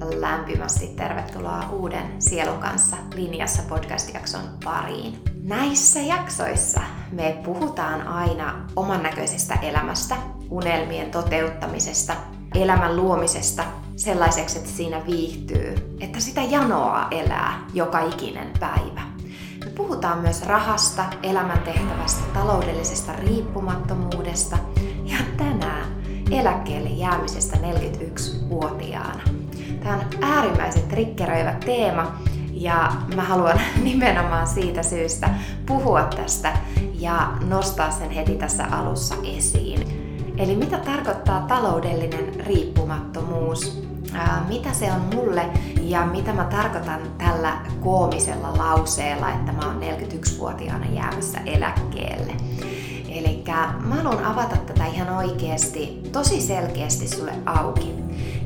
lämpimästi tervetuloa uuden Sielun kanssa linjassa podcast-jakson pariin. Näissä jaksoissa me puhutaan aina oman näköisestä elämästä, unelmien toteuttamisesta, elämän luomisesta sellaiseksi, että siinä viihtyy, että sitä janoa elää joka ikinen päivä. Me puhutaan myös rahasta, elämäntehtävästä, taloudellisesta riippumattomuudesta ja tänään eläkkeelle jäämisestä 41-vuotiaana. Tämä on äärimmäisen triggeröivä teema ja mä haluan nimenomaan siitä syystä puhua tästä ja nostaa sen heti tässä alussa esiin. Eli mitä tarkoittaa taloudellinen riippumattomuus? mitä se on mulle ja mitä mä tarkoitan tällä koomisella lauseella, että mä oon 41-vuotiaana jäämässä eläkkeelle. Eli mä haluan avata tätä ihan oikeasti, tosi selkeästi sulle auki.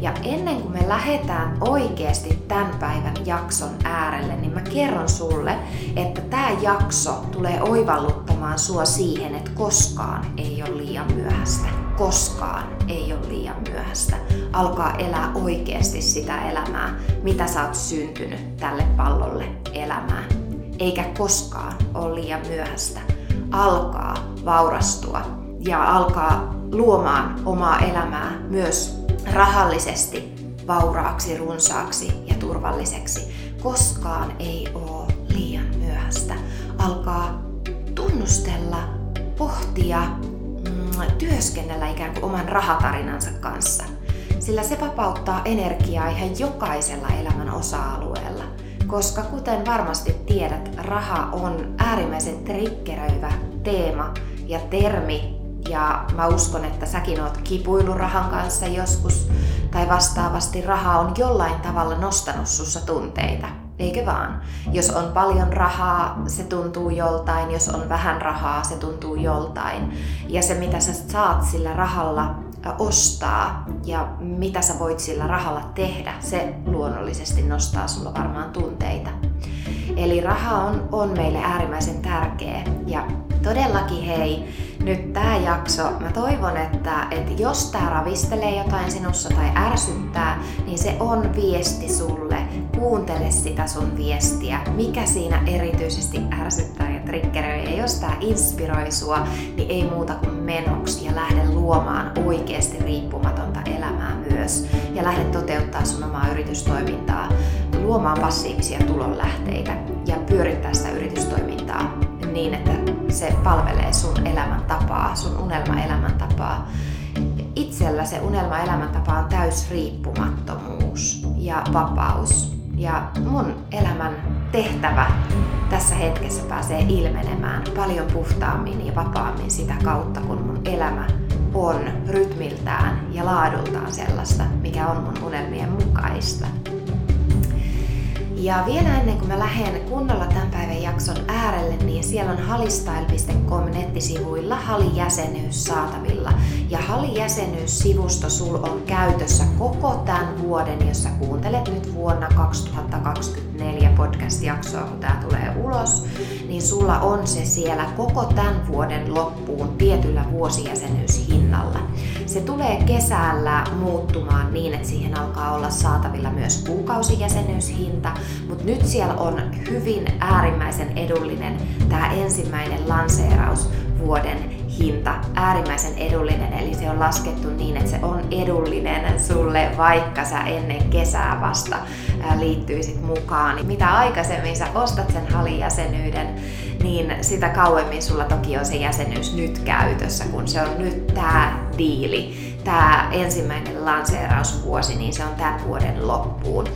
Ja ennen kuin me lähdetään oikeasti tämän päivän jakson äärelle, niin mä kerron sulle, että tämä jakso tulee oivalluttamaan sua siihen, että koskaan ei ole liian myöhäistä. Koskaan ei ole liian myöhäistä. Alkaa elää oikeasti sitä elämää, mitä sä oot syntynyt tälle pallolle elämään. Eikä koskaan ole liian myöhäistä. Alkaa vaurastua ja alkaa luomaan omaa elämää myös rahallisesti vauraaksi, runsaaksi ja turvalliseksi. Koskaan ei ole liian myöhäistä. Alkaa tunnustella, pohtia, mm, työskennellä ikään kuin oman rahatarinansa kanssa. Sillä se vapauttaa energiaa ihan jokaisella elämän osa-alueella. Koska kuten varmasti tiedät, raha on äärimmäisen triggeröivä teema ja termi ja mä uskon, että säkin oot kipuillut rahan kanssa joskus, tai vastaavasti raha on jollain tavalla nostanut sussa tunteita. Eikö vaan? Jos on paljon rahaa, se tuntuu joltain, jos on vähän rahaa, se tuntuu joltain. Ja se, mitä sä saat sillä rahalla ostaa ja mitä sä voit sillä rahalla tehdä, se luonnollisesti nostaa sulla varmaan tunteita. Eli raha on, on meille äärimmäisen tärkeä ja todellakin hei, nyt tämä jakso, mä toivon, että, että jos tämä ravistelee jotain sinussa tai ärsyttää, niin se on viesti sulle. Kuuntele sitä sun viestiä, mikä siinä erityisesti ärsyttää ja triggeröi. Ja jos tämä inspiroi sua, niin ei muuta kuin menoksi ja lähde luomaan oikeasti riippumatonta elämää myös. Ja lähde toteuttaa sun omaa yritystoimintaa, luomaan passiivisia tulonlähteitä ja pyörittää sitä yritystoimintaa niin, että se palvelee sun elämäntapaa, sun unelma-elämäntapaa. Itsellä se unelma-elämäntapa on täys riippumattomuus ja vapaus. Ja mun elämän tehtävä tässä hetkessä pääsee ilmenemään paljon puhtaammin ja vapaammin sitä kautta, kun mun elämä on rytmiltään ja laadultaan sellaista, mikä on mun unelmien mukaista. Ja vielä ennen kuin mä lähden kunnolla tämän päivän jakson äärelle, niin siellä on halistyle.com nettisivuilla Hali-jäsenyys saatavilla. Ja Hali-jäsenyyssivusto sul on käytössä koko tämän vuoden, jos sä kuuntelet nyt vuonna 2024 podcast-jaksoa, kun tää tulee ulos, niin sulla on se siellä koko tämän vuoden loppuun tietyllä vuosijäsenyyshinnalla. Se tulee kesällä muuttumaan niin, että siihen alkaa olla saatavilla myös kuukausijäsenyyshinta, mutta nyt siellä on hyvin äärimmäisen edullinen tämä ensimmäinen lanseeraus vuoden hinta äärimmäisen edullinen, eli se on laskettu niin, että se on edullinen sulle, vaikka sä ennen kesää vasta liittyisit mukaan. Mitä aikaisemmin sä ostat sen halijäsenyyden, niin sitä kauemmin sulla toki on se jäsenyys nyt käytössä, kun se on nyt tää diili tämä ensimmäinen lanseerausvuosi, niin se on tämän vuoden loppuun.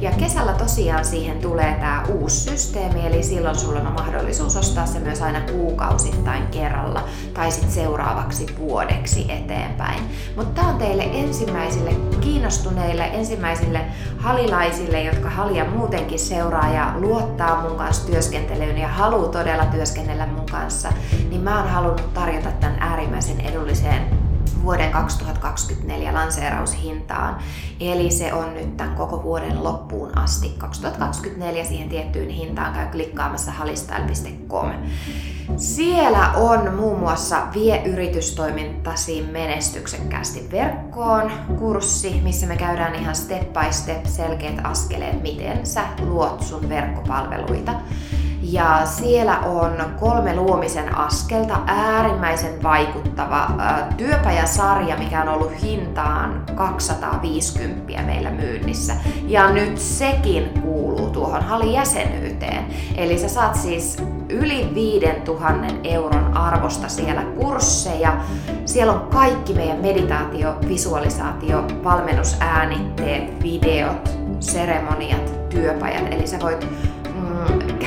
Ja kesällä tosiaan siihen tulee tämä uusi systeemi, eli silloin sulla on mahdollisuus ostaa se myös aina kuukausittain kerralla tai sitten seuraavaksi vuodeksi eteenpäin. Mutta tämä on teille ensimmäisille kiinnostuneille, ensimmäisille halilaisille, jotka halia muutenkin seuraa ja luottaa mun kanssa työskentelyyn ja haluaa todella työskennellä mun kanssa, niin mä oon halunnut tarjota tämän äärimmäisen edulliseen vuoden 2024 lanseeraushintaan. Eli se on nyt tämän koko vuoden loppuun asti. 2024 siihen tiettyyn hintaan käy klikkaamassa halistyle.com. Siellä on muun muassa Vie yritystoimintasi menestyksekkäästi verkkoon kurssi, missä me käydään ihan step by step selkeät askeleet, miten sä luot sun verkkopalveluita. Ja siellä on kolme luomisen askelta, äärimmäisen vaikuttava työpajasarja, mikä on ollut hintaan 250 meillä myynnissä. Ja nyt sekin kuuluu tuohon Hali-jäsenyyteen. Eli sä saat siis yli 5000 euron arvosta siellä kursseja. Siellä on kaikki meidän meditaatio, visualisaatio, valmennusäänitteet, videot, seremoniat, työpajat. Eli sä voit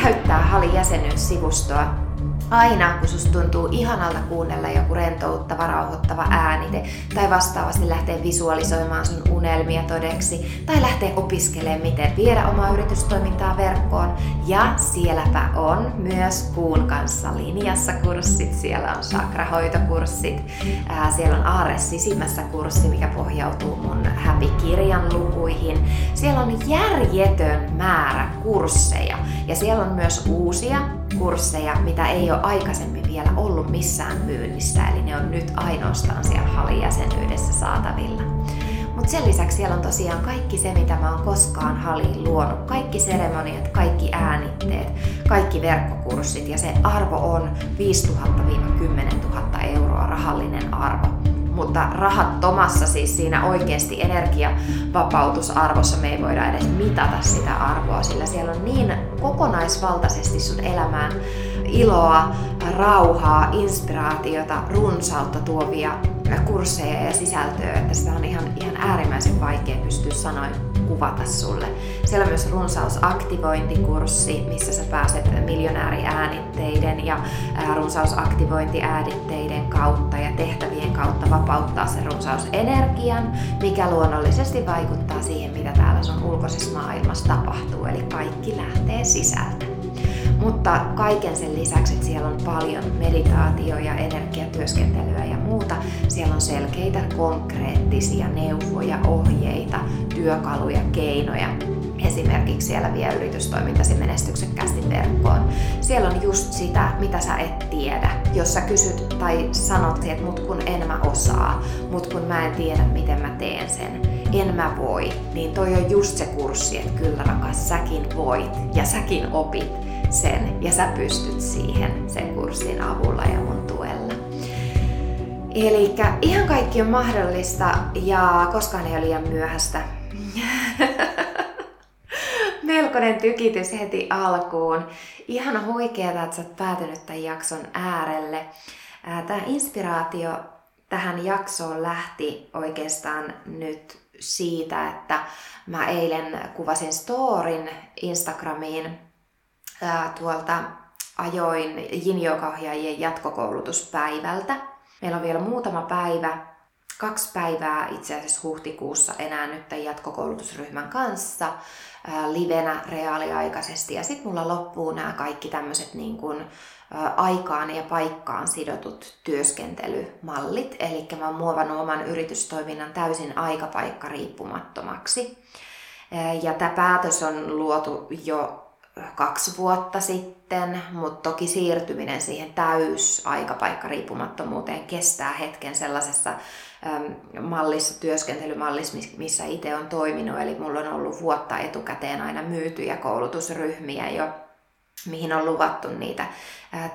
käyttää Halin jäsenyyssivustoa aina, kun susta tuntuu ihanalta kuunnella joku rentouttava, rauhoittava äänite, tai vastaavasti lähtee visualisoimaan sun unelmia todeksi, tai lähtee opiskelemaan, miten viedä omaa yritystoimintaa verkkoon. Ja sielläpä on myös kuun kanssa linjassa kurssit, siellä on sakrahoitokurssit, ää, siellä on Aare sisimmässä kurssi, mikä pohjautuu mun Happy-kirjan lukuihin. Siellä on järjetön määrä kursseja, ja siellä on myös uusia kursseja, mitä ei ole aikaisemmin vielä ollut missään myynnissä, eli ne on nyt ainoastaan siellä Hali-jäsenyydessä saatavilla. Mutta sen lisäksi siellä on tosiaan kaikki se, mitä mä oon koskaan Haliin luonut. Kaikki seremoniat, kaikki äänitteet, kaikki verkkokurssit ja se arvo on 5000-10 000 euroa rahallinen arvo mutta rahattomassa, siis siinä oikeasti energiavapautusarvossa. Me ei voida edes mitata sitä arvoa, sillä siellä on niin kokonaisvaltaisesti sun elämään iloa, rauhaa, inspiraatiota, runsautta tuovia kursseja ja sisältöä, että sitä on ihan, ihan äärimmäisen vaikea pystyä sanoin kuvata sulle. Siellä on myös runsausaktivointikurssi, missä sä pääset miljonääriäänitteiden ja runsausaktivointiäänitteiden kautta ja tehtävien kautta vapauttaa sen runsausenergian, mikä luonnollisesti vaikuttaa siihen, mitä täällä sun ulkoisessa maailmassa tapahtuu, eli kaikki lähtee sisältä. Mutta kaiken sen lisäksi, että siellä on paljon meditaatio- ja energiatyöskentelyä ja muuta, siellä on selkeitä konkreettisia neuvoja, ohjeita, työkaluja, keinoja, esimerkiksi siellä vie yritystoimintasi menestyksekkäästi verkkoon. Siellä on just sitä, mitä sä et tiedä. Jos sä kysyt tai sanot, että mut kun en mä osaa, mut kun mä en tiedä, miten mä teen sen, en mä voi, niin toi on just se kurssi, että kyllä rakas, säkin voit ja säkin opit sen ja sä pystyt siihen sen kurssin avulla ja mun tuella. Eli ihan kaikki on mahdollista ja koskaan ei ole liian myöhäistä. Melkoinen tykitys heti alkuun. Ihan huikeeta, että sä oot päätynyt tämän jakson äärelle. Tämä inspiraatio tähän jaksoon lähti oikeastaan nyt siitä, että mä eilen kuvasin storin Instagramiin tuolta ajoin yin jatkokoulutuspäivältä. Meillä on vielä muutama päivä, kaksi päivää itse asiassa huhtikuussa enää nyt tämän jatkokoulutusryhmän kanssa livenä reaaliaikaisesti. Ja sitten mulla loppuu nämä kaikki tämmöiset niin kuin, aikaan ja paikkaan sidotut työskentelymallit. Eli mä oon muovannut oman yritystoiminnan täysin aikapaikka riippumattomaksi. Ja tämä päätös on luotu jo kaksi vuotta sitten, mutta toki siirtyminen siihen täys riippumattomuuteen kestää hetken sellaisessa mallissa, työskentelymallissa, missä itse on toiminut. Eli mulla on ollut vuotta etukäteen aina myytyjä koulutusryhmiä jo, mihin on luvattu niitä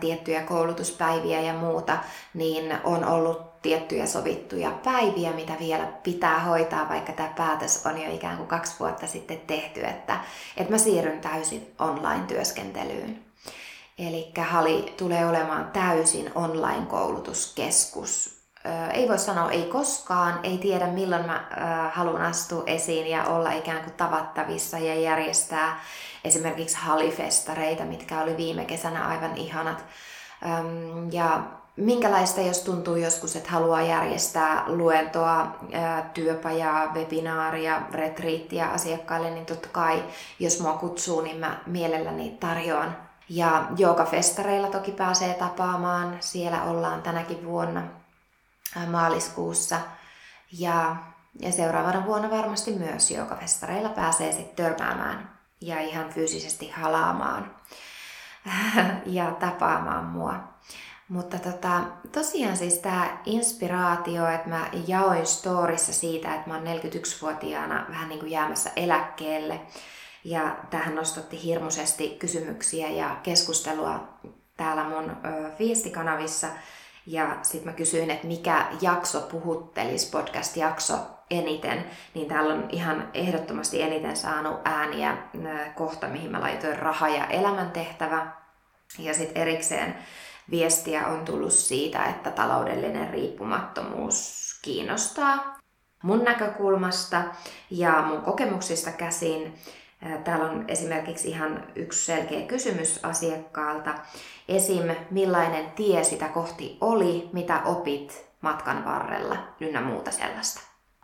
tiettyjä koulutuspäiviä ja muuta, niin on ollut tiettyjä sovittuja päiviä, mitä vielä pitää hoitaa, vaikka tämä päätös on jo ikään kuin kaksi vuotta sitten tehty, että, että mä siirryn täysin online-työskentelyyn. Eli Hali tulee olemaan täysin online-koulutuskeskus. Ei voi sanoa ei koskaan, ei tiedä milloin mä haluan astua esiin ja olla ikään kuin tavattavissa ja järjestää esimerkiksi halifestareita, mitkä oli viime kesänä aivan ihanat. Ja minkälaista, jos tuntuu joskus, että haluaa järjestää luentoa, työpajaa, webinaaria, retriittiä asiakkaille, niin totta kai, jos mua kutsuu, niin mä mielelläni tarjoan. Ja joogafestareilla toki pääsee tapaamaan, siellä ollaan tänäkin vuonna maaliskuussa. Ja, ja seuraavana vuonna varmasti myös joogafestareilla pääsee sitten törmäämään ja ihan fyysisesti halaamaan ja tapaamaan mua. Mutta tota, tosiaan siis tämä inspiraatio, että mä jaoin storissa siitä, että mä oon 41-vuotiaana vähän niin kuin jäämässä eläkkeelle. Ja tähän nostatti hirmuisesti kysymyksiä ja keskustelua täällä mun ö, viestikanavissa. Ja sitten mä kysyin, että mikä jakso puhuttelisi, podcast-jakso eniten, niin täällä on ihan ehdottomasti eniten saanut ääniä kohta, mihin mä laitoin raha ja elämäntehtävä. Ja sitten erikseen viestiä on tullut siitä, että taloudellinen riippumattomuus kiinnostaa mun näkökulmasta ja mun kokemuksista käsin. Täällä on esimerkiksi ihan yksi selkeä kysymys asiakkaalta. Esim. millainen tie sitä kohti oli, mitä opit matkan varrella, ynnä muuta sellaista.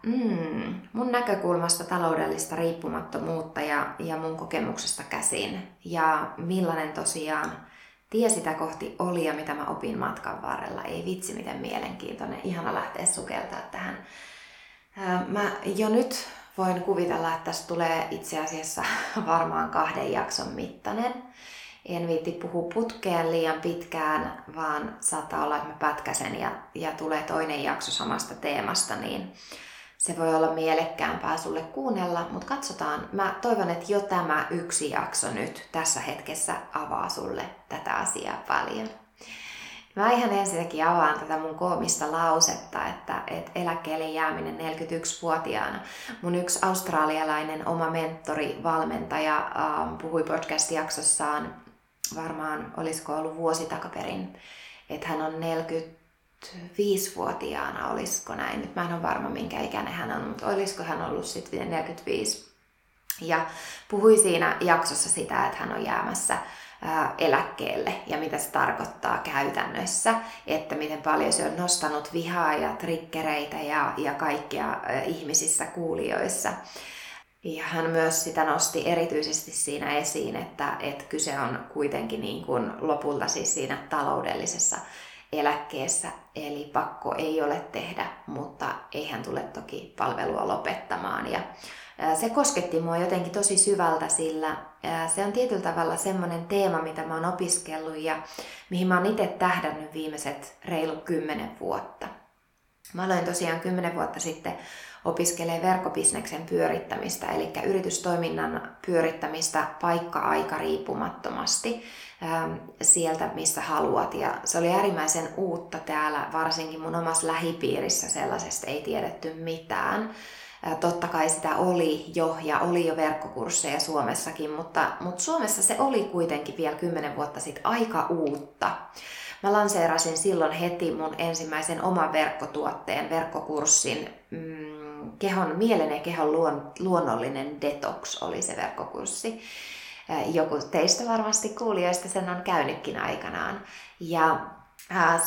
Mm, mun näkökulmasta taloudellista riippumattomuutta ja, ja mun kokemuksesta käsin. Ja millainen tosiaan tie sitä kohti oli ja mitä mä opin matkan varrella. Ei vitsi, miten mielenkiintoinen. Ihana lähteä sukeltaa tähän. Mä jo nyt voin kuvitella, että tästä tulee itse asiassa varmaan kahden jakson mittainen. En viitti puhua putkeen liian pitkään, vaan saattaa olla, että mä pätkäsen ja, ja tulee toinen jakso samasta teemasta, niin se voi olla mielekkäämpää sulle kuunnella, mutta katsotaan. Mä toivon, että jo tämä yksi jakso nyt tässä hetkessä avaa sulle tätä asiaa paljon. Mä ihan ensinnäkin avaan tätä mun koomista lausetta, että, että eläkkeelle jääminen 41-vuotiaana. Mun yksi australialainen oma mentori, valmentaja, ähm, puhui podcast-jaksossaan, varmaan olisiko ollut vuosi takaperin, että hän on 45-vuotiaana, olisiko näin. Nyt mä en ole varma, minkä ikäinen hän on, mutta olisiko hän ollut sitten 45. Ja puhui siinä jaksossa sitä, että hän on jäämässä eläkkeelle ja mitä se tarkoittaa käytännössä, että miten paljon se on nostanut vihaa ja trikkereitä ja, ja kaikkia ihmisissä kuulijoissa. Ja hän myös sitä nosti erityisesti siinä esiin, että, että kyse on kuitenkin niin kuin lopulta siis siinä taloudellisessa eläkkeessä, eli pakko ei ole tehdä, mutta eihän tule toki palvelua lopettamaan. Ja se kosketti mua jotenkin tosi syvältä, sillä se on tietyllä tavalla semmoinen teema, mitä mä oon opiskellut ja mihin mä oon itse tähdännyt viimeiset reilu kymmenen vuotta. Mä aloin tosiaan kymmenen vuotta sitten opiskelee verkkobisneksen pyörittämistä, eli yritystoiminnan pyörittämistä paikka-aika riippumattomasti sieltä, missä haluat. Ja se oli äärimmäisen uutta täällä, varsinkin mun omassa lähipiirissä sellaisesta ei tiedetty mitään. Totta kai sitä oli jo ja oli jo verkkokursseja Suomessakin, mutta, mutta Suomessa se oli kuitenkin vielä kymmenen vuotta sitten aika uutta. Mä lanseerasin silloin heti mun ensimmäisen oman verkkotuotteen, verkkokurssin, mm, kehon, mielen ja kehon luon, luonnollinen detox oli se verkkokurssi. Joku teistä varmasti kuulijoista sen on käynytkin aikanaan. Ja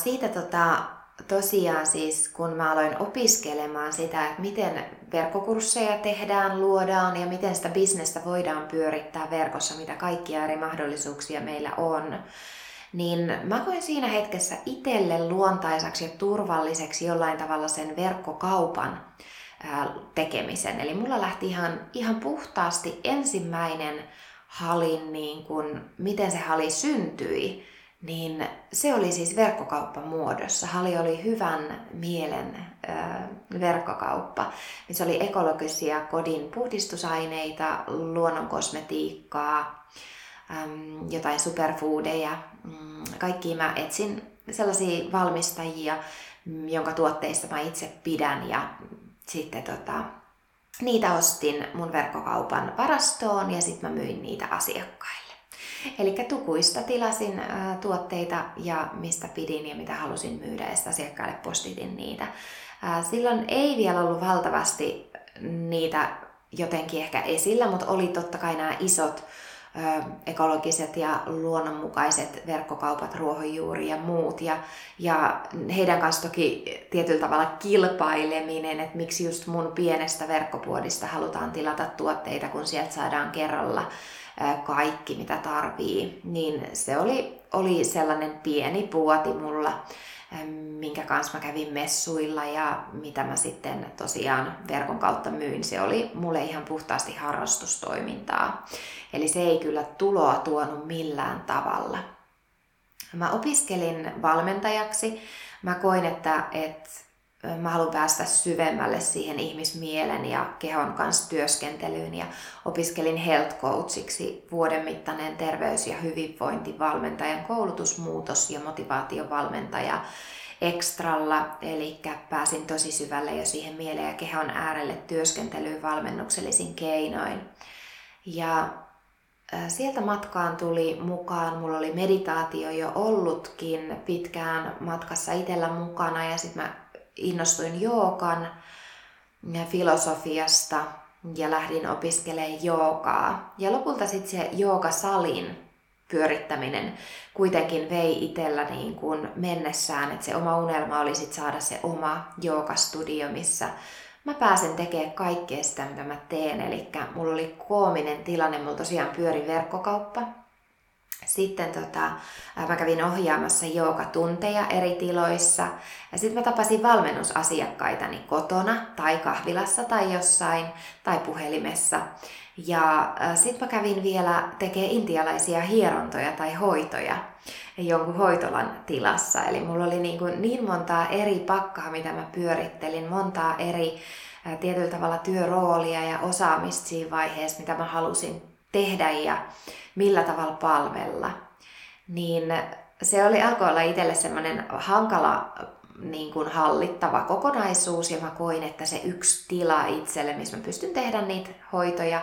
siitä tota, tosiaan siis, kun mä aloin opiskelemaan sitä, että miten verkkokursseja tehdään, luodaan ja miten sitä bisnestä voidaan pyörittää verkossa, mitä kaikkia eri mahdollisuuksia meillä on, niin mä koin siinä hetkessä itselle luontaisaksi ja turvalliseksi jollain tavalla sen verkkokaupan tekemisen. Eli mulla lähti ihan, ihan puhtaasti ensimmäinen halin, niin kun, miten se hali syntyi, niin se oli siis verkkokauppamuodossa. Hali oli hyvän mielen äh, verkkokauppa. Se oli ekologisia kodin puhdistusaineita, luonnon kosmetiikkaa, ähm, jotain superfoodeja. Mm, kaikki mä etsin sellaisia valmistajia, jonka tuotteista mä itse pidän ja sitten tota, niitä ostin mun verkkokaupan varastoon ja sitten mä myin niitä asiakkaille. Eli tukuista tilasin ä, tuotteita ja mistä pidin ja mitä halusin myydä ja asiakkaille postitin niitä. Ä, silloin ei vielä ollut valtavasti niitä jotenkin ehkä esillä, mutta oli totta kai nämä isot ekologiset ja luonnonmukaiset verkkokaupat, ruohonjuuri ja muut. Ja, ja heidän kanssa toki tietyllä tavalla kilpaileminen, että miksi just mun pienestä verkkopuodista halutaan tilata tuotteita, kun sieltä saadaan kerralla kaikki, mitä tarvii. Niin se oli, oli sellainen pieni puoti mulla, minkä kanssa mä kävin messuilla ja mitä mä sitten tosiaan verkon kautta myin. Se oli mulle ihan puhtaasti harrastustoimintaa. Eli se ei kyllä tuloa tuonut millään tavalla. Mä opiskelin valmentajaksi. Mä koin, että, että mä haluan päästä syvemmälle siihen ihmismielen ja kehon kanssa työskentelyyn ja opiskelin health coachiksi vuoden mittainen terveys- ja hyvinvointivalmentajan koulutusmuutos- ja motivaatiovalmentaja ekstralla, eli pääsin tosi syvälle jo siihen mielen ja kehon äärelle työskentelyyn valmennuksellisin keinoin. Ja sieltä matkaan tuli mukaan, mulla oli meditaatio jo ollutkin pitkään matkassa itsellä mukana ja sitten mä innostuin joogan filosofiasta ja lähdin opiskelemaan joogaa. Ja lopulta sitten se joogasalin pyörittäminen kuitenkin vei itsellä niin kuin mennessään, että se oma unelma oli sit saada se oma joogastudio, missä mä pääsen tekemään kaikkea sitä, mitä mä teen. Eli mulla oli koominen tilanne, mulla tosiaan pyöri verkkokauppa, sitten tota, mä kävin ohjaamassa tunteja eri tiloissa. Ja sitten mä tapasin valmennusasiakkaitani kotona tai kahvilassa tai jossain tai puhelimessa. Ja sitten mä kävin vielä tekemään intialaisia hierontoja tai hoitoja jonkun hoitolan tilassa. Eli mulla oli niin, kuin niin montaa eri pakkaa, mitä mä pyörittelin, montaa eri tietyllä tavalla työroolia ja osaamista siinä vaiheessa, mitä mä halusin tehdä ja millä tavalla palvella. Niin se oli alkoi olla itselle semmoinen hankala niin kuin hallittava kokonaisuus ja mä koin, että se yksi tila itselle, missä mä pystyn tehdä niitä hoitoja,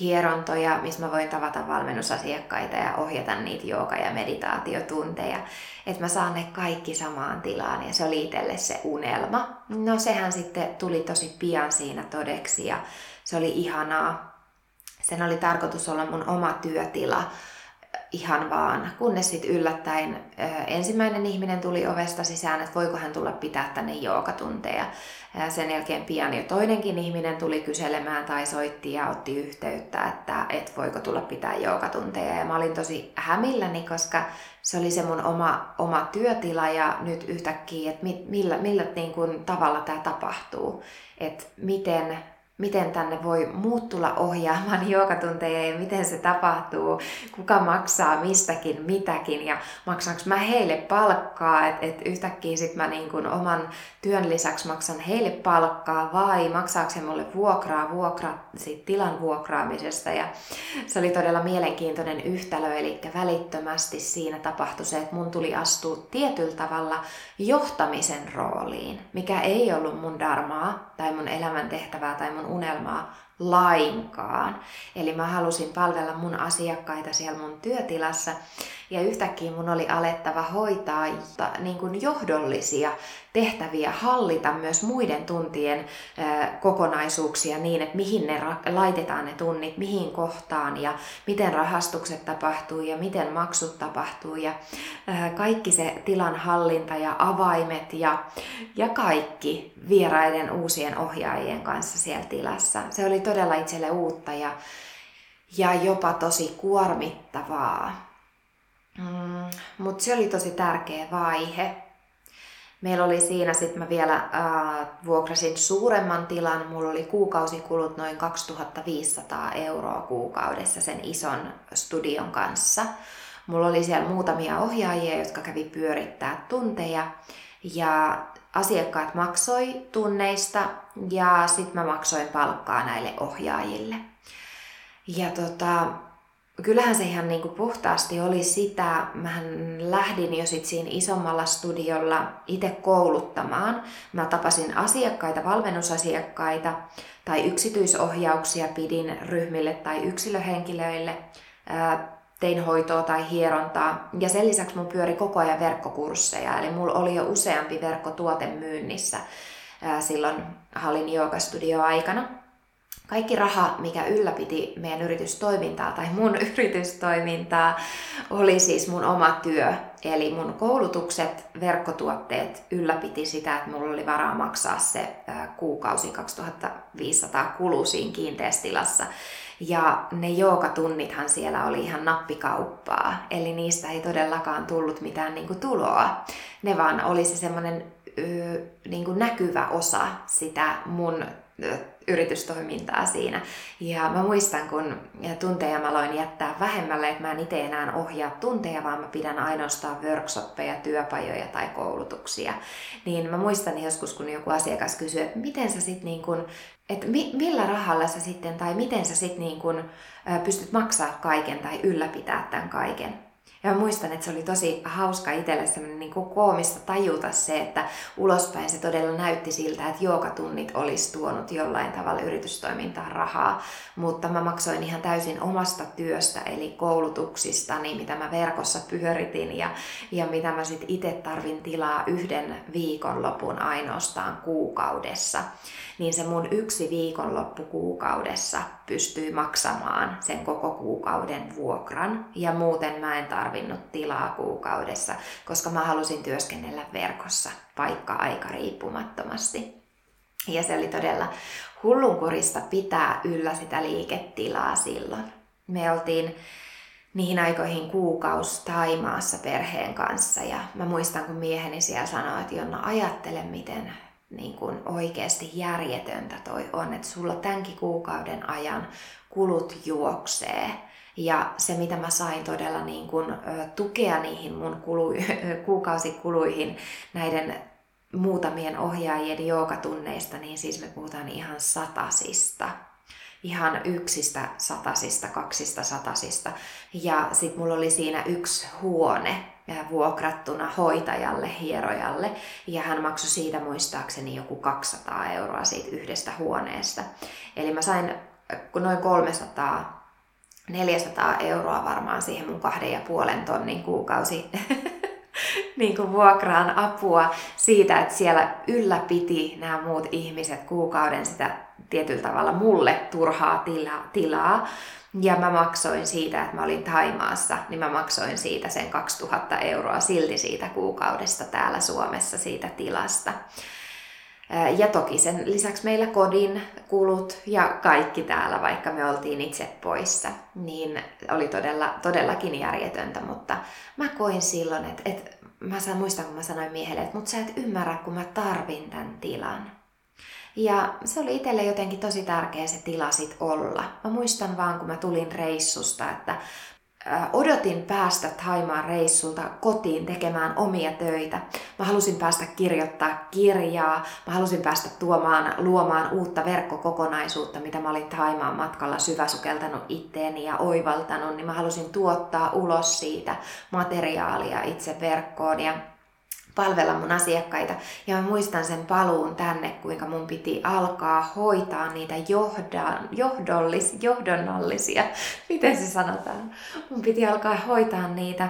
hierontoja, missä mä voin tavata valmennusasiakkaita ja ohjata niitä jooga- ja meditaatiotunteja, että mä saan ne kaikki samaan tilaan ja se oli itselle se unelma. No sehän sitten tuli tosi pian siinä todeksi ja se oli ihanaa sen oli tarkoitus olla mun oma työtila ihan vaan, kunnes sitten yllättäen ensimmäinen ihminen tuli ovesta sisään, että voiko hän tulla pitää tänne joogatunteja. Sen jälkeen pian jo toinenkin ihminen tuli kyselemään tai soitti ja otti yhteyttä, että et voiko tulla pitää joogatunteja. Ja mä olin tosi hämilläni, koska se oli se mun oma, oma työtila ja nyt yhtäkkiä, että millä, millä niin kuin tavalla tämä tapahtuu. Että miten miten tänne voi muut tulla ohjaamaan joogatunteja ja miten se tapahtuu, kuka maksaa mistäkin mitäkin ja maksaanko mä heille palkkaa, että et yhtäkkiä sit mä niin kun oman työn lisäksi maksan heille palkkaa vai maksaako se mulle vuokraa, vuokra sit tilan vuokraamisesta. Ja se oli todella mielenkiintoinen yhtälö, eli välittömästi siinä tapahtui se, että mun tuli astua tietyllä tavalla johtamisen rooliin, mikä ei ollut mun darmaa tai mun elämäntehtävää tai mun unelmaa lainkaan. Eli mä halusin palvella mun asiakkaita siellä mun työtilassa ja yhtäkkiä mun oli alettava hoitaa niin kuin johdollisia tehtäviä, hallita myös muiden tuntien kokonaisuuksia niin, että mihin ne laitetaan ne tunnit, mihin kohtaan ja miten rahastukset tapahtuu ja miten maksut tapahtuu ja kaikki se tilan hallinta ja avaimet ja, ja kaikki vieraiden uusien ohjaajien kanssa siellä tilassa. Se oli todella itselle uutta ja, ja jopa tosi kuormittavaa. Mm, Mutta se oli tosi tärkeä vaihe. Meillä oli siinä sitten mä vielä äh, vuokrasin suuremman tilan. Mulla oli kuukausikulut noin 2500 euroa kuukaudessa sen ison studion kanssa. Mulla oli siellä muutamia ohjaajia, jotka kävi pyörittää tunteja. Ja asiakkaat maksoi tunneista ja sitten mä maksoin palkkaa näille ohjaajille. Ja tota, kyllähän se ihan niin kuin puhtaasti oli sitä, mä lähdin jo sit siinä isommalla studiolla itse kouluttamaan. Mä tapasin asiakkaita, valmennusasiakkaita tai yksityisohjauksia pidin ryhmille tai yksilöhenkilöille. Tein hoitoa tai hierontaa ja sen lisäksi mun pyöri koko ajan verkkokursseja, eli mulla oli jo useampi verkkotuote myynnissä silloin Hallin Joogastudio aikana kaikki raha, mikä ylläpiti meidän yritystoimintaa tai mun yritystoimintaa, oli siis mun oma työ. Eli mun koulutukset, verkkotuotteet ylläpiti sitä, että mulla oli varaa maksaa se kuukausi 2500 kulu siinä kiinteästilassa. Ja ne joogatunnithan siellä oli ihan nappikauppaa, eli niistä ei todellakaan tullut mitään niin kuin tuloa. Ne vaan oli se semmoinen niin näkyvä osa sitä mun yritystoimintaa siinä. Ja mä muistan, kun tunteja mä aloin jättää vähemmälle, että mä en itse enää ohjaa tunteja, vaan mä pidän ainoastaan workshoppeja, työpajoja tai koulutuksia. Niin mä muistan joskus, kun joku asiakas kysyy, että miten sä sitten niin kun, että mi, millä rahalla sä sitten, tai miten sä sitten niin kun, pystyt maksaa kaiken tai ylläpitää tämän kaiken. Ja mä muistan, että se oli tosi hauska itselle semmoinen niin koomista tajuta se, että ulospäin se todella näytti siltä, että jookatunnit olisi tuonut jollain tavalla yritystoimintaan rahaa. Mutta mä maksoin ihan täysin omasta työstä, eli koulutuksistani, mitä mä verkossa pyöritin ja, ja mitä mä sitten itse tarvin tilaa yhden viikonlopun ainoastaan kuukaudessa niin se mun yksi viikonloppu kuukaudessa pystyy maksamaan sen koko kuukauden vuokran. Ja muuten mä en tarvinnut tilaa kuukaudessa, koska mä halusin työskennellä verkossa paikka-aika riippumattomasti. Ja se oli todella hullunkurista pitää yllä sitä liiketilaa silloin. Me oltiin niihin aikoihin kuukaus Taimaassa perheen kanssa ja mä muistan kun mieheni siellä sanoi, että Jonna ajattele miten niin kuin oikeasti järjetöntä toi on, että sulla tämänkin kuukauden ajan kulut juoksee. Ja se, mitä mä sain todella niin kuin, tukea niihin mun kulu, kuukausikuluihin näiden muutamien ohjaajien joogatunneista, niin siis me puhutaan ihan satasista. Ihan yksistä satasista, kaksista satasista. Ja sitten mulla oli siinä yksi huone, vuokrattuna hoitajalle, hierojalle, ja hän maksoi siitä muistaakseni joku 200 euroa siitä yhdestä huoneesta. Eli mä sain noin 300 400 euroa varmaan siihen mun kahden ja puolen tonnin kuukausi niin kuin vuokraan apua siitä, että siellä ylläpiti nämä muut ihmiset kuukauden sitä tietyllä tavalla mulle turhaa tila, tilaa. Ja mä maksoin siitä, että mä olin Taimaassa, niin mä maksoin siitä sen 2000 euroa silti siitä kuukaudesta täällä Suomessa siitä tilasta. Ja toki sen lisäksi meillä kodin kulut ja kaikki täällä, vaikka me oltiin itse poissa, niin oli todella, todellakin järjetöntä, mutta mä koin silloin, että, että mä muistan, kun mä sanoin miehelle, että mutta sä et ymmärrä, kun mä tarvin tämän tilan. Ja se oli itselle jotenkin tosi tärkeä se tila sit olla. Mä muistan vaan, kun mä tulin reissusta, että odotin päästä Thaimaan reissulta kotiin tekemään omia töitä. Mä halusin päästä kirjoittaa kirjaa, mä halusin päästä tuomaan, luomaan uutta verkkokokonaisuutta, mitä mä olin Thaimaan matkalla syväsukeltanut itteeni ja oivaltanut, niin mä halusin tuottaa ulos siitä materiaalia itse verkkoon. Ja palvella mun asiakkaita. Ja mä muistan sen paluun tänne, kuinka mun piti alkaa hoitaa niitä johdan, johdollis, johdonnallisia, miten se sanotaan? Mun piti alkaa hoitaa niitä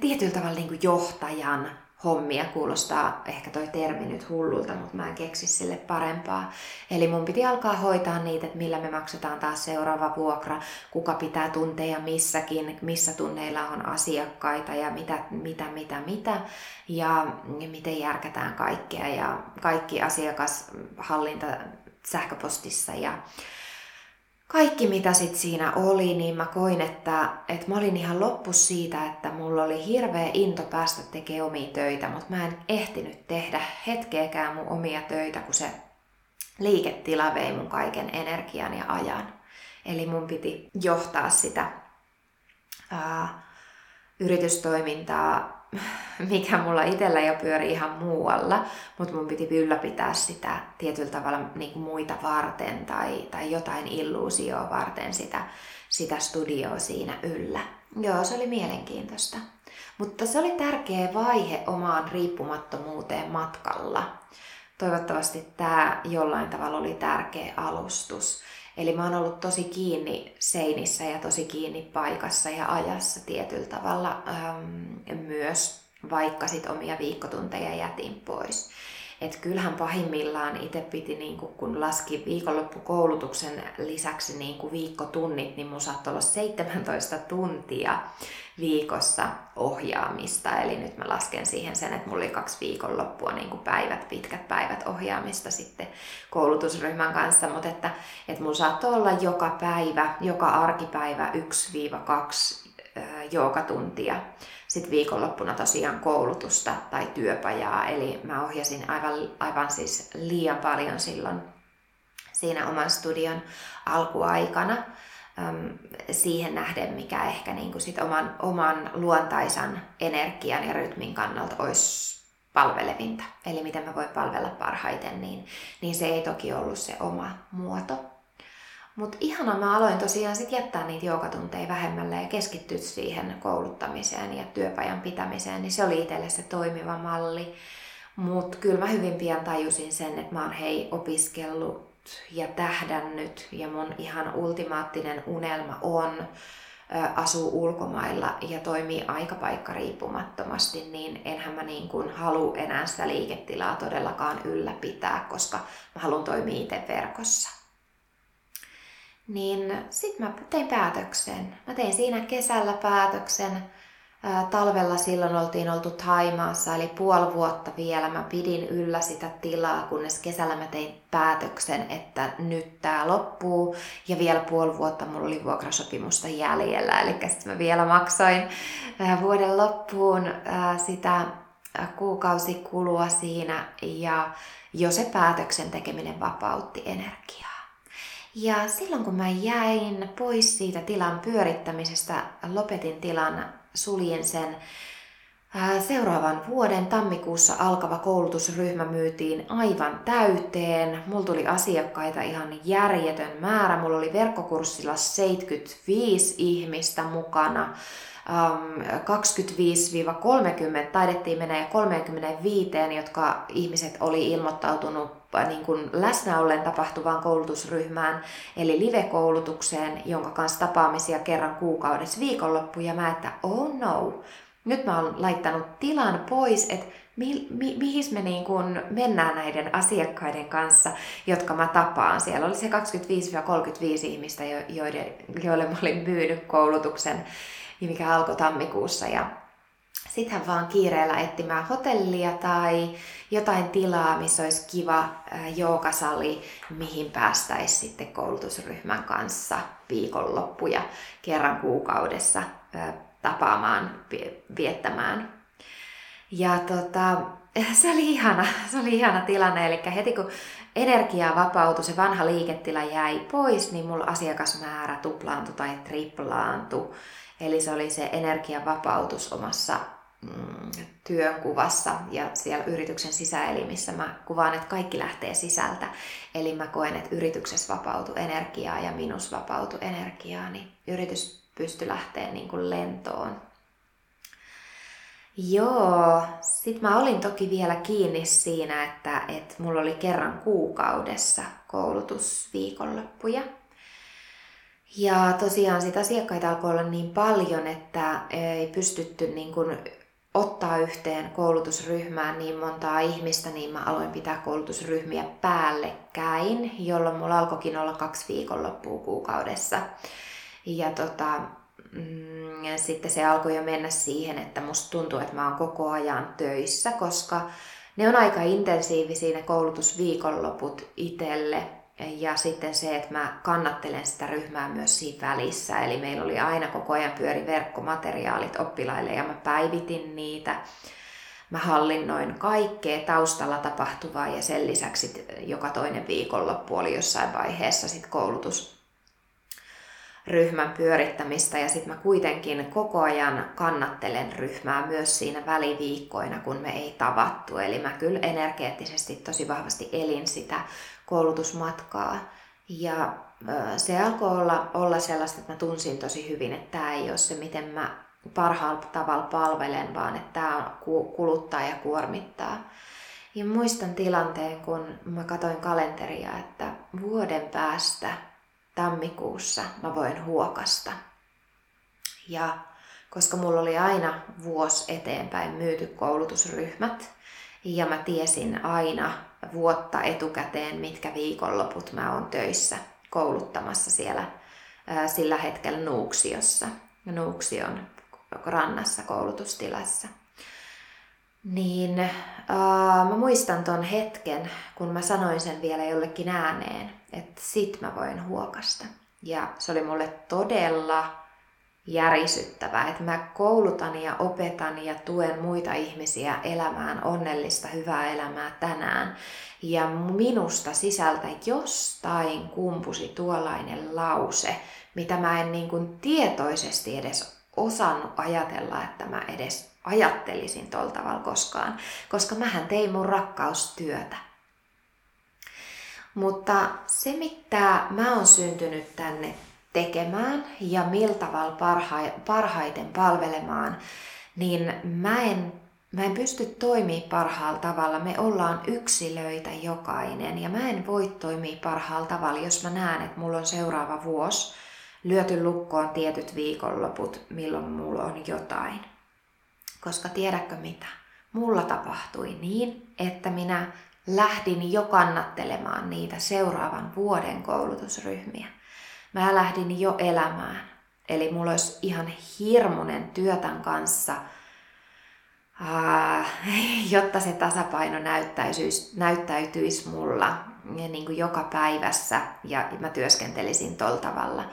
tietyllä tavalla niin kuin johtajan hommia. Kuulostaa ehkä toi termi nyt hullulta, mutta mä en keksi sille parempaa. Eli mun piti alkaa hoitaa niitä, että millä me maksetaan taas seuraava vuokra, kuka pitää tunteja missäkin, missä tunneilla on asiakkaita ja mitä, mitä, mitä, mitä. Ja miten järkätään kaikkea ja kaikki asiakashallinta sähköpostissa ja kaikki mitä sit siinä oli, niin mä koin, että, että mä olin ihan loppu siitä, että mulla oli hirveä into päästä tekemään omia töitä, mutta mä en ehtinyt tehdä hetkeäkään mun omia töitä, kun se liiketila vei mun kaiken energian ja ajan. Eli mun piti johtaa sitä ää, yritystoimintaa mikä mulla itsellä jo pyöri ihan muualla, mutta mun piti ylläpitää sitä tietyllä tavalla niin kuin muita varten tai, tai jotain illuusioa varten sitä, sitä studioa siinä yllä. Joo, se oli mielenkiintoista. Mutta se oli tärkeä vaihe omaan riippumattomuuteen matkalla. Toivottavasti tämä jollain tavalla oli tärkeä alustus. Eli mä oon ollut tosi kiinni seinissä ja tosi kiinni paikassa ja ajassa tietyllä tavalla ähm, myös, vaikka sit omia viikkotunteja jätin pois. Et kyllähän pahimmillaan itse piti, niin kun laski viikonloppukoulutuksen lisäksi niin viikkotunnit, niin mun saattoi olla 17 tuntia viikossa ohjaamista. Eli nyt mä lasken siihen sen, että mulla oli kaksi viikonloppua niin kuin päivät, pitkät päivät ohjaamista sitten koulutusryhmän kanssa. Mutta että, että mulla saattoi olla joka päivä, joka arkipäivä 1-2 joogatuntia. Sitten viikonloppuna tosiaan koulutusta tai työpajaa, eli mä ohjasin aivan, aivan siis liian paljon silloin siinä oman studion alkuaikana siihen nähden, mikä ehkä niin kuin sit oman, oman luontaisan energian ja rytmin kannalta olisi palvelevinta. Eli miten mä voin palvella parhaiten, niin, niin se ei toki ollut se oma muoto. Mutta ihana, mä aloin tosiaan sitten jättää niitä joukatunteja vähemmälle ja keskittyä siihen kouluttamiseen ja työpajan pitämiseen, niin se oli itselle se toimiva malli. Mutta kyllä mä hyvin pian tajusin sen, että mä oon hei opiskellut ja tähdännyt ja mun ihan ultimaattinen unelma on asuu ulkomailla ja toimii aikapaikka riippumattomasti, niin enhän mä niin kuin halu enää sitä liiketilaa todellakaan ylläpitää, koska mä haluan toimia itse verkossa. Niin sit mä tein päätöksen. Mä tein siinä kesällä päätöksen, talvella silloin oltiin oltu Taimaassa, eli puoli vuotta vielä mä pidin yllä sitä tilaa, kunnes kesällä mä tein päätöksen, että nyt tää loppuu. Ja vielä puoli vuotta mulla oli vuokrasopimusta jäljellä, eli sitten mä vielä maksoin vuoden loppuun sitä kuukausikulua siinä. Ja jo se päätöksen tekeminen vapautti energiaa. Ja silloin kun mä jäin pois siitä tilan pyörittämisestä, lopetin tilan suljen sen. Seuraavan vuoden tammikuussa alkava koulutusryhmä myytiin aivan täyteen. Mulla tuli asiakkaita ihan järjetön määrä. Mulla oli verkkokurssilla 75 ihmistä mukana. 25-30, taidettiin mennä 35, jotka ihmiset oli ilmoittautunut niin kuin läsnä ollen tapahtuvaan koulutusryhmään, eli live-koulutukseen, jonka kanssa tapaamisia kerran kuukaudessa viikonloppuja. Mä että oh no, nyt mä oon laittanut tilan pois, että mi, mi, mihin me niin kun mennään näiden asiakkaiden kanssa, jotka mä tapaan. Siellä oli se 25-35 ihmistä, joiden, joille mä olin myynyt koulutuksen, mikä alkoi tammikuussa. Ja sitten hän vaan kiireellä etsimään hotellia tai jotain tilaa, missä olisi kiva joukasali, mihin päästäisiin sitten koulutusryhmän kanssa viikonloppuja kerran kuukaudessa tapaamaan, viettämään. Ja tota, se oli ihana, se oli ihana tilanne, eli heti kun energia vapautui, se vanha liiketila jäi pois, niin mulla asiakasmäärä tuplaantui tai triplaantui. Eli se oli se energiavapautus omassa mm, työnkuvassa ja siellä yrityksen sisäelimissä mä kuvaan, että kaikki lähtee sisältä. Eli mä koen, että yrityksessä vapautu energiaa ja minus vapautu energiaa, niin yritys pystyi lähteä niin kuin lentoon. Joo, sit mä olin toki vielä kiinni siinä, että, että mulla oli kerran kuukaudessa koulutusviikonloppuja. Ja tosiaan sitä asiakkaita alkoi olla niin paljon, että ei pystytty niin kuin ottaa yhteen koulutusryhmään niin montaa ihmistä, niin mä aloin pitää koulutusryhmiä päällekkäin, jolloin mulla alkoikin olla kaksi viikonloppua kuukaudessa. Ja tota, mm, ja sitten se alkoi jo mennä siihen, että musta tuntuu, että mä oon koko ajan töissä, koska ne on aika intensiivisiä ne koulutusviikonloput itselle. Ja sitten se, että mä kannattelen sitä ryhmää myös siinä välissä. Eli meillä oli aina koko ajan pyöri verkkomateriaalit oppilaille ja mä päivitin niitä. Mä hallinnoin kaikkea taustalla tapahtuvaa ja sen lisäksi joka toinen viikonloppu oli jossain vaiheessa sit koulutus ryhmän pyörittämistä ja sitten mä kuitenkin koko ajan kannattelen ryhmää myös siinä väliviikkoina, kun me ei tavattu. Eli mä kyllä energeettisesti tosi vahvasti elin sitä koulutusmatkaa. Ja se alkoi olla, olla sellaista, että mä tunsin tosi hyvin, että tämä ei ole se, miten mä parhaalla tavalla palvelen, vaan että tämä kuluttaa ja kuormittaa. Ja muistan tilanteen, kun mä katsoin kalenteria, että vuoden päästä tammikuussa mä voin huokasta. Ja koska mulla oli aina vuosi eteenpäin myyty koulutusryhmät, ja mä tiesin aina vuotta etukäteen, mitkä viikonloput mä oon töissä kouluttamassa siellä sillä hetkellä Nuuksiossa. Nuuksion rannassa koulutustilassa. Niin äh, mä muistan ton hetken, kun mä sanoin sen vielä jollekin ääneen, että sit mä voin huokasta. Ja se oli mulle todella järisyttävää, että mä koulutan ja opetan ja tuen muita ihmisiä elämään onnellista, hyvää elämää tänään. Ja minusta sisältä jostain kumpusi tuollainen lause, mitä mä en niin kuin tietoisesti edes osannut ajatella, että mä edes ajattelisin tuolla tavalla koskaan, koska mähän tein mun rakkaustyötä. Mutta se, mitä mä oon syntynyt tänne tekemään ja millä tavalla parha- parhaiten palvelemaan, niin mä en, mä en pysty toimimaan parhaalla tavalla. Me ollaan yksilöitä jokainen ja mä en voi toimia parhaalla tavalla, jos mä näen, että mulla on seuraava vuosi lyöty lukkoon tietyt viikonloput, milloin mulla on jotain. Koska tiedätkö mitä? Mulla tapahtui niin, että minä lähdin jo kannattelemaan niitä seuraavan vuoden koulutusryhmiä. Mä lähdin jo elämään. Eli mulla olisi ihan hirmunen työtän kanssa, jotta se tasapaino näyttäytyisi, näyttäytyisi mulla niin kuin joka päivässä ja mä työskentelisin tol tavalla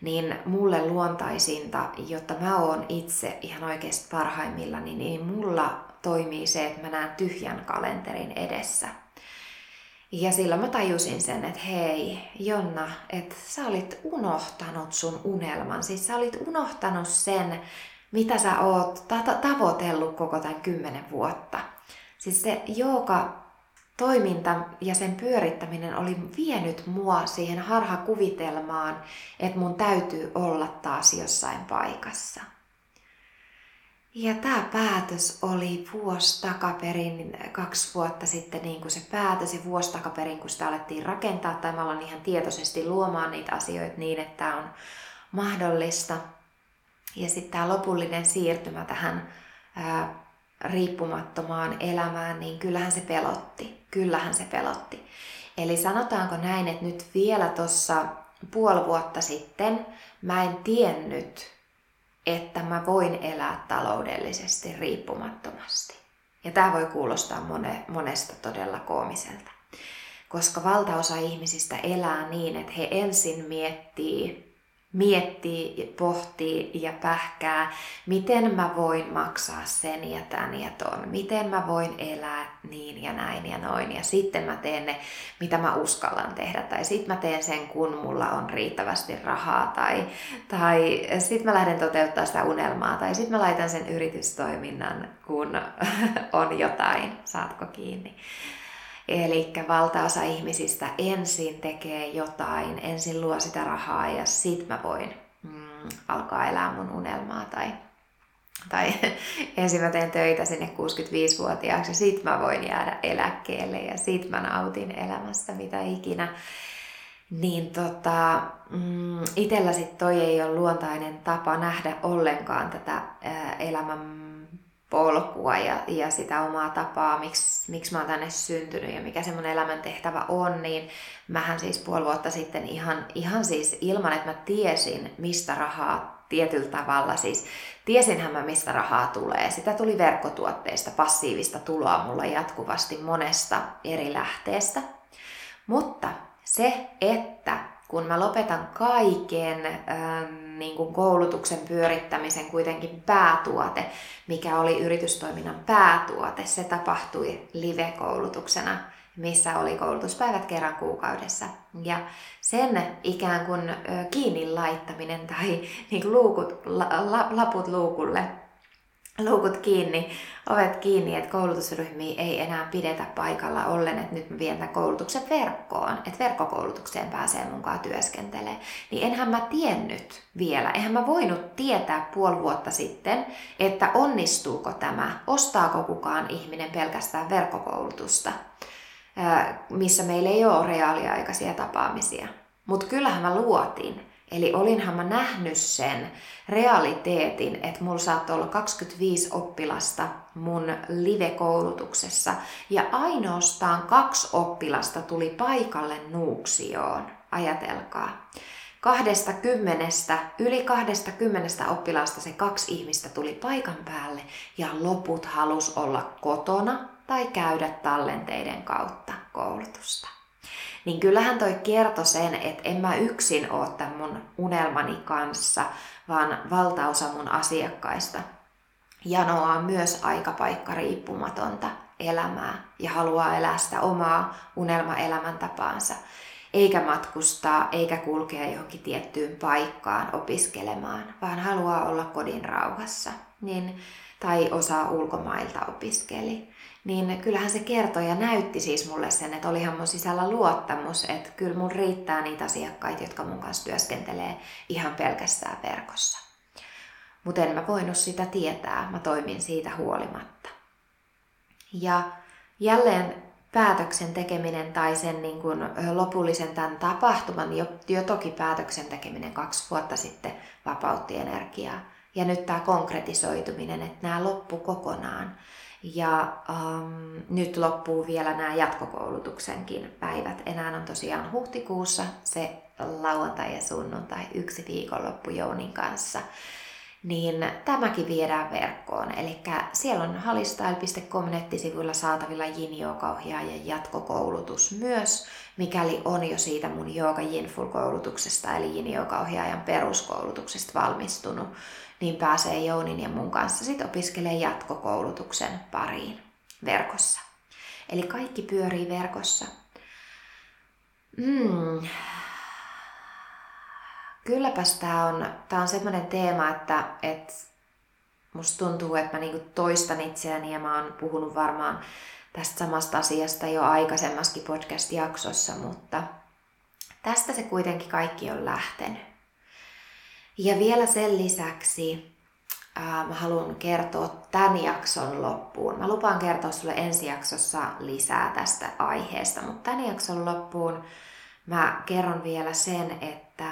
niin mulle luontaisinta, jotta mä oon itse ihan oikeasti parhaimmillani, niin mulla toimii se, että mä näen tyhjän kalenterin edessä. Ja silloin mä tajusin sen, että hei Jonna, että sä olit unohtanut sun unelman. Siis sä olit unohtanut sen, mitä sä oot ta- tavoitellut koko tämän kymmenen vuotta. Siis se joka toiminta ja sen pyörittäminen oli vienyt mua siihen harhakuvitelmaan, että mun täytyy olla taas jossain paikassa. Ja tämä päätös oli vuosi takaperin, kaksi vuotta sitten niin kuin se päätös ja vuosi takaperin, kun sitä alettiin rakentaa tai mä aloin ihan tietoisesti luomaan niitä asioita niin, että tämä on mahdollista. Ja sitten tämä lopullinen siirtymä tähän ää, riippumattomaan elämään, niin kyllähän se pelotti. Kyllähän se pelotti. Eli sanotaanko näin, että nyt vielä tuossa puoli vuotta sitten mä en tiennyt, että mä voin elää taloudellisesti riippumattomasti. Ja tämä voi kuulostaa mone, monesta todella koomiselta. Koska valtaosa ihmisistä elää niin, että he ensin miettii miettii, pohtii ja pähkää, miten mä voin maksaa sen ja tämän ja ton, miten mä voin elää niin ja näin ja noin. Ja sitten mä teen ne, mitä mä uskallan tehdä. Tai sitten mä teen sen, kun mulla on riittävästi rahaa. Tai, tai sitten mä lähden toteuttaa sitä unelmaa. Tai sitten mä laitan sen yritystoiminnan, kun on jotain. Saatko kiinni? Eli valtaosa ihmisistä ensin tekee jotain, ensin luo sitä rahaa ja sit mä voin mm, alkaa elää mun unelmaa tai, tai ensin mä teen töitä sinne 65-vuotiaaksi ja sit mä voin jäädä eläkkeelle ja sit mä nautin elämästä mitä ikinä. Niin tota, mm, itellä sit toi ei ole luontainen tapa nähdä ollenkaan tätä elämän polkua ja, ja sitä omaa tapaa, miksi, miksi mä oon tänne syntynyt ja mikä se mun elämäntehtävä on, niin mähän siis puoli vuotta sitten ihan, ihan siis ilman, että mä tiesin, mistä rahaa tietyllä tavalla, siis tiesinhän mä, mistä rahaa tulee. Sitä tuli verkkotuotteista, passiivista tuloa mulla jatkuvasti monesta eri lähteestä. Mutta se, että kun mä lopetan kaiken ähm, niin kuin koulutuksen pyörittämisen kuitenkin päätuote, mikä oli yritystoiminnan päätuote, se tapahtui live-koulutuksena, missä oli koulutuspäivät kerran kuukaudessa. Ja sen ikään kuin kiinni laittaminen tai niin kuin luukut, la, la, laput luukulle luukut kiinni, ovet kiinni, että koulutusryhmiä ei enää pidetä paikalla ollen, että nyt mä vien tämän koulutuksen verkkoon, että verkkokoulutukseen pääsee mukaan työskentelee. Niin enhän mä tiennyt vielä, eihän mä voinut tietää puoli vuotta sitten, että onnistuuko tämä, ostaako kukaan ihminen pelkästään verkkokoulutusta, missä meillä ei ole reaaliaikaisia tapaamisia. Mutta kyllähän mä luotin, Eli olinhan mä nähnyt sen realiteetin, että mulla saattoi olla 25 oppilasta mun live-koulutuksessa ja ainoastaan kaksi oppilasta tuli paikalle Nuuksioon. Ajatelkaa. Kahdesta kymmenestä, yli kahdesta kymmenestä oppilasta se kaksi ihmistä tuli paikan päälle ja loput halus olla kotona tai käydä tallenteiden kautta koulutusta. Niin kyllähän toi kertoi sen, että en mä yksin oo tämän mun unelmani kanssa, vaan valtaosa mun asiakkaista janoaa myös aikapaikka riippumatonta elämää ja haluaa elää sitä omaa unelmaelämäntapaansa, eikä matkustaa eikä kulkea johonkin tiettyyn paikkaan opiskelemaan, vaan haluaa olla kodin rauhassa. Niin, tai osaa ulkomailta opiskeli niin kyllähän se kertoi ja näytti siis mulle sen, että olihan mun sisällä luottamus, että kyllä mun riittää niitä asiakkaita, jotka mun kanssa työskentelee ihan pelkästään verkossa. Mutta en mä voinut sitä tietää, mä toimin siitä huolimatta. Ja jälleen päätöksen tekeminen tai sen niin kuin lopullisen tämän tapahtuman, jo, jo toki päätöksen tekeminen kaksi vuotta sitten vapautti energiaa. Ja nyt tämä konkretisoituminen, että nämä loppu kokonaan. Ja um, nyt loppuu vielä nämä jatkokoulutuksenkin päivät. Enää on tosiaan huhtikuussa se lauantai ja sunnuntai yksi viikonloppu Jounin kanssa. Niin tämäkin viedään verkkoon. Eli siellä on halistyle.com nettisivuilla saatavilla yin ja jatkokoulutus myös, mikäli on jo siitä mun Jooga Yinful koulutuksesta eli ohjaajan peruskoulutuksesta valmistunut niin pääsee Jounin ja mun kanssa sit opiskelee jatkokoulutuksen pariin verkossa. Eli kaikki pyörii verkossa. Mm. Kylläpäs tää on, tää on semmoinen teema, että, että musta tuntuu, että mä niinku toistan itseäni ja mä oon puhunut varmaan tästä samasta asiasta jo aikaisemmaskin podcast-jaksossa, mutta tästä se kuitenkin kaikki on lähtenyt. Ja vielä sen lisäksi ää, mä haluan kertoa tämän jakson loppuun. Mä lupaan kertoa sulle ensi jaksossa lisää tästä aiheesta, mutta tämän jakson loppuun mä kerron vielä sen, että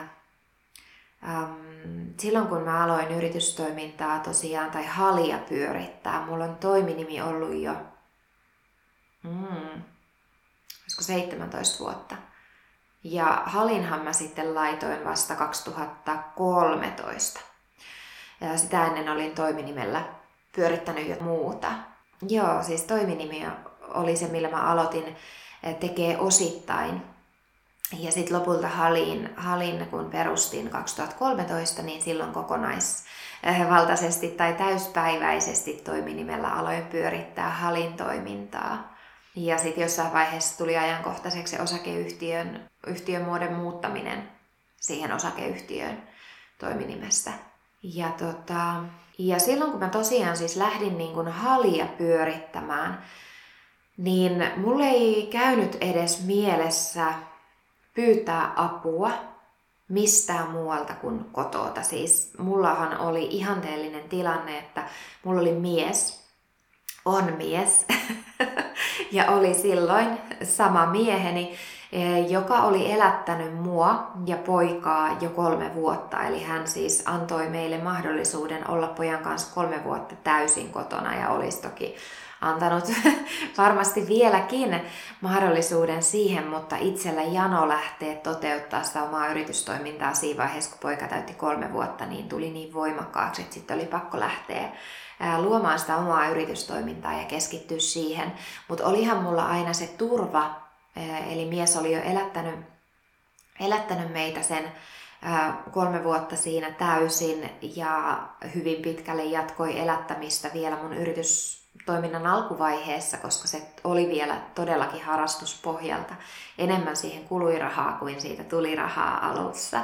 äm, silloin kun mä aloin yritystoimintaa tosiaan tai halia pyörittää, mulla on toiminimi ollut jo mm, 17 vuotta. Ja halinhan mä sitten laitoin vasta 2013. Ja sitä ennen olin toiminimellä pyörittänyt jo muuta. Joo, siis toiminimi oli se, millä mä aloitin eh, tekee osittain. Ja sitten lopulta Halin, Halin, kun perustin 2013, niin silloin kokonaisvaltaisesti tai täyspäiväisesti toiminimellä aloin pyörittää Halin toimintaa. Ja sitten jossain vaiheessa tuli ajankohtaiseksi se osakeyhtiön yhtiön muodon muuttaminen siihen osakeyhtiön toiminimestä. Ja, tota, ja silloin kun mä tosiaan siis lähdin niin kuin halia pyörittämään, niin mulle ei käynyt edes mielessä pyytää apua mistään muualta kuin kotota. Siis mullahan oli ihanteellinen tilanne, että mulla oli mies, on mies, ja oli silloin sama mieheni, Eh, joka oli elättänyt mua ja poikaa jo kolme vuotta. Eli hän siis antoi meille mahdollisuuden olla pojan kanssa kolme vuotta täysin kotona ja olisi toki antanut varmasti vieläkin mahdollisuuden siihen, mutta itsellä jano lähtee toteuttaa sitä omaa yritystoimintaa siinä vaiheessa, kun poika täytti kolme vuotta, niin tuli niin voimakkaaksi, että sitten oli pakko lähteä luomaan sitä omaa yritystoimintaa ja keskittyä siihen. Mutta olihan mulla aina se turva Eli mies oli jo elättänyt, elättänyt meitä sen kolme vuotta siinä täysin ja hyvin pitkälle jatkoi elättämistä vielä mun yritystoiminnan alkuvaiheessa, koska se oli vielä todellakin harrastuspohjalta. Enemmän siihen kului rahaa kuin siitä tuli rahaa alussa.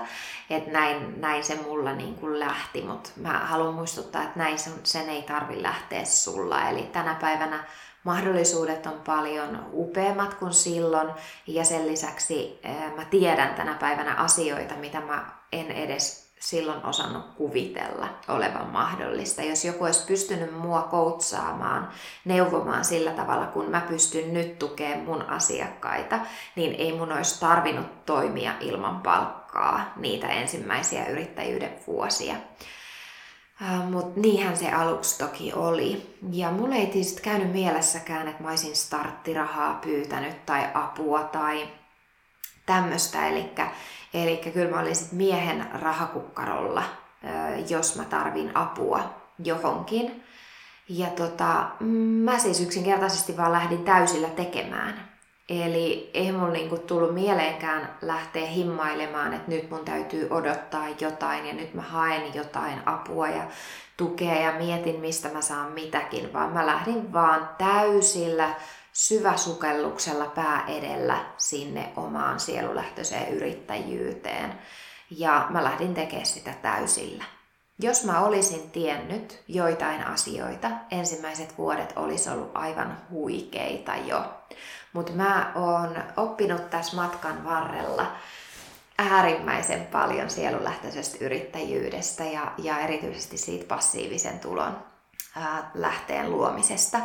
Et näin, näin se mulla niin kuin lähti, mutta mä haluan muistuttaa, että näin sen, sen ei tarvi lähteä sulla. Eli tänä päivänä mahdollisuudet on paljon upeammat kuin silloin ja sen lisäksi mä tiedän tänä päivänä asioita, mitä mä en edes silloin osannut kuvitella olevan mahdollista. Jos joku olisi pystynyt mua koutsaamaan, neuvomaan sillä tavalla, kun mä pystyn nyt tukemaan mun asiakkaita, niin ei mun olisi tarvinnut toimia ilman palkkaa niitä ensimmäisiä yrittäjyyden vuosia. Mutta niinhän se aluksi toki oli. Ja mulle ei tietysti käynyt mielessäkään, että mä olisin starttirahaa pyytänyt tai apua tai tämmöistä. Eli kyllä mä olin sit miehen rahakukkarolla, jos mä tarvin apua johonkin. Ja tota, mä siis yksinkertaisesti vaan lähdin täysillä tekemään. Eli ei mun niinku tullut mieleenkään lähteä himmailemaan, että nyt mun täytyy odottaa jotain ja nyt mä haen jotain apua ja tukea ja mietin, mistä mä saan mitäkin, vaan mä lähdin vaan täysillä syväsukelluksella pää edellä sinne omaan sielulähtöiseen yrittäjyyteen. Ja mä lähdin tekemään sitä täysillä. Jos mä olisin tiennyt joitain asioita, ensimmäiset vuodet olisi ollut aivan huikeita jo. Mutta mä oon oppinut tässä matkan varrella äärimmäisen paljon sielulähtöisestä yrittäjyydestä ja, ja erityisesti siitä passiivisen tulon ää, lähteen luomisesta.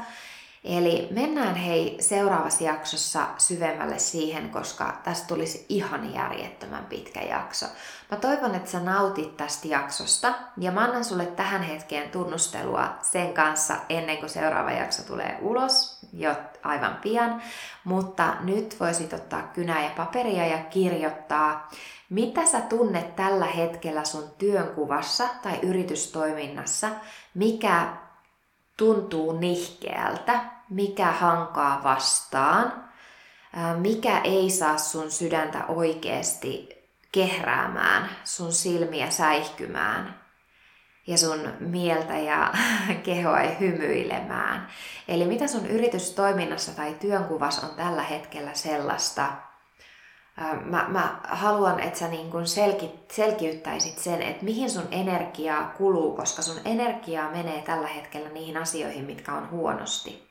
Eli mennään hei seuraavassa jaksossa syvemmälle siihen, koska tästä tulisi ihan järjettömän pitkä jakso. Mä toivon, että sä nautit tästä jaksosta ja mä annan sulle tähän hetkeen tunnustelua sen kanssa ennen kuin seuraava jakso tulee ulos, jo aivan pian. Mutta nyt voisit ottaa kynää ja paperia ja kirjoittaa, mitä sä tunnet tällä hetkellä sun työnkuvassa tai yritystoiminnassa, mikä tuntuu nihkeältä, mikä hankaa vastaan, mikä ei saa sun sydäntä oikeasti kehräämään, sun silmiä säihkymään ja sun mieltä ja kehoa hymyilemään. Eli mitä sun yritystoiminnassa tai työnkuvassa on tällä hetkellä sellaista, mä, mä haluan, että sä niin kun selki, selkiyttäisit sen, että mihin sun energiaa kuluu, koska sun energiaa menee tällä hetkellä niihin asioihin, mitkä on huonosti.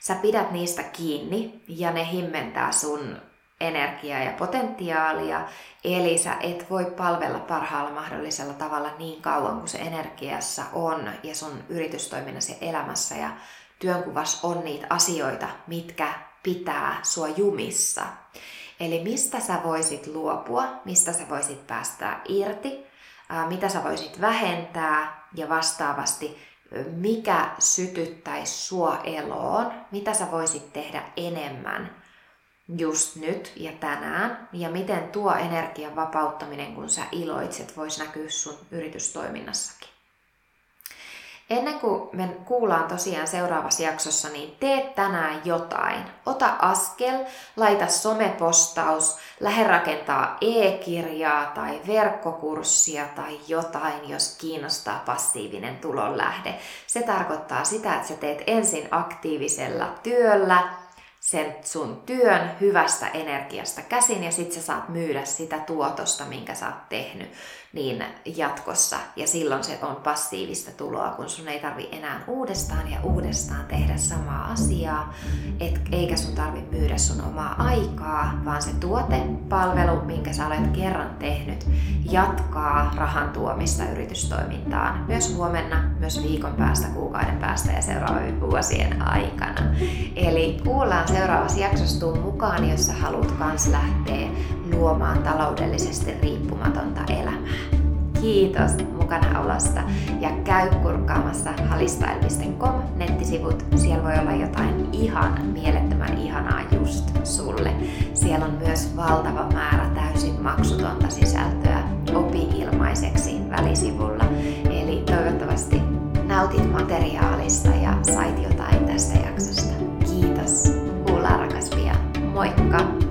Sä pidät niistä kiinni ja ne himmentää sun energiaa ja potentiaalia, eli sä et voi palvella parhaalla mahdollisella tavalla niin kauan kuin se energiassa on ja sun yritystoiminnassa ja elämässä ja työnkuvassa on niitä asioita, mitkä pitää sua jumissa. Eli mistä sä voisit luopua, mistä sä voisit päästää irti, mitä sä voisit vähentää ja vastaavasti mikä sytyttäisi sua eloon, mitä sä voisit tehdä enemmän just nyt ja tänään, ja miten tuo energian vapauttaminen, kun sä iloitset, voisi näkyä sun yritystoiminnassakin. Ennen kuin me kuullaan tosiaan seuraavassa jaksossa, niin tee tänään jotain. Ota askel, laita somepostaus, lähde rakentaa e-kirjaa tai verkkokurssia tai jotain, jos kiinnostaa passiivinen tulonlähde. Se tarkoittaa sitä, että sä teet ensin aktiivisella työllä, sen sun työn hyvästä energiasta käsin ja sit sä saat myydä sitä tuotosta, minkä sä oot tehnyt niin jatkossa. Ja silloin se on passiivista tuloa, kun sun ei tarvi enää uudestaan ja uudestaan tehdä samaa asiaa, et, eikä sun tarvi myydä sun omaa aikaa, vaan se tuote, palvelu, minkä sä olet kerran tehnyt, jatkaa rahan tuomista yritystoimintaan myös huomenna, myös viikon päästä, kuukauden päästä ja seuraavien vuosien aikana. Eli kuullaan seuraavassa jaksossa tuu mukaan, jos sä haluat kans lähteä luomaan taloudellisesti riippumatonta elämää. Kiitos mukana olosta ja käy kurkkaamassa halistyle.com nettisivut. Siellä voi olla jotain ihan mielettömän ihanaa just sulle. Siellä on myös valtava määrä täysin maksutonta sisältöä opi ilmaiseksi välisivulla. Eli toivottavasti nautit materiaalista ja sait jotain tästä jaksosta. Kiitos. Kuullaan rakas pian. Moikka!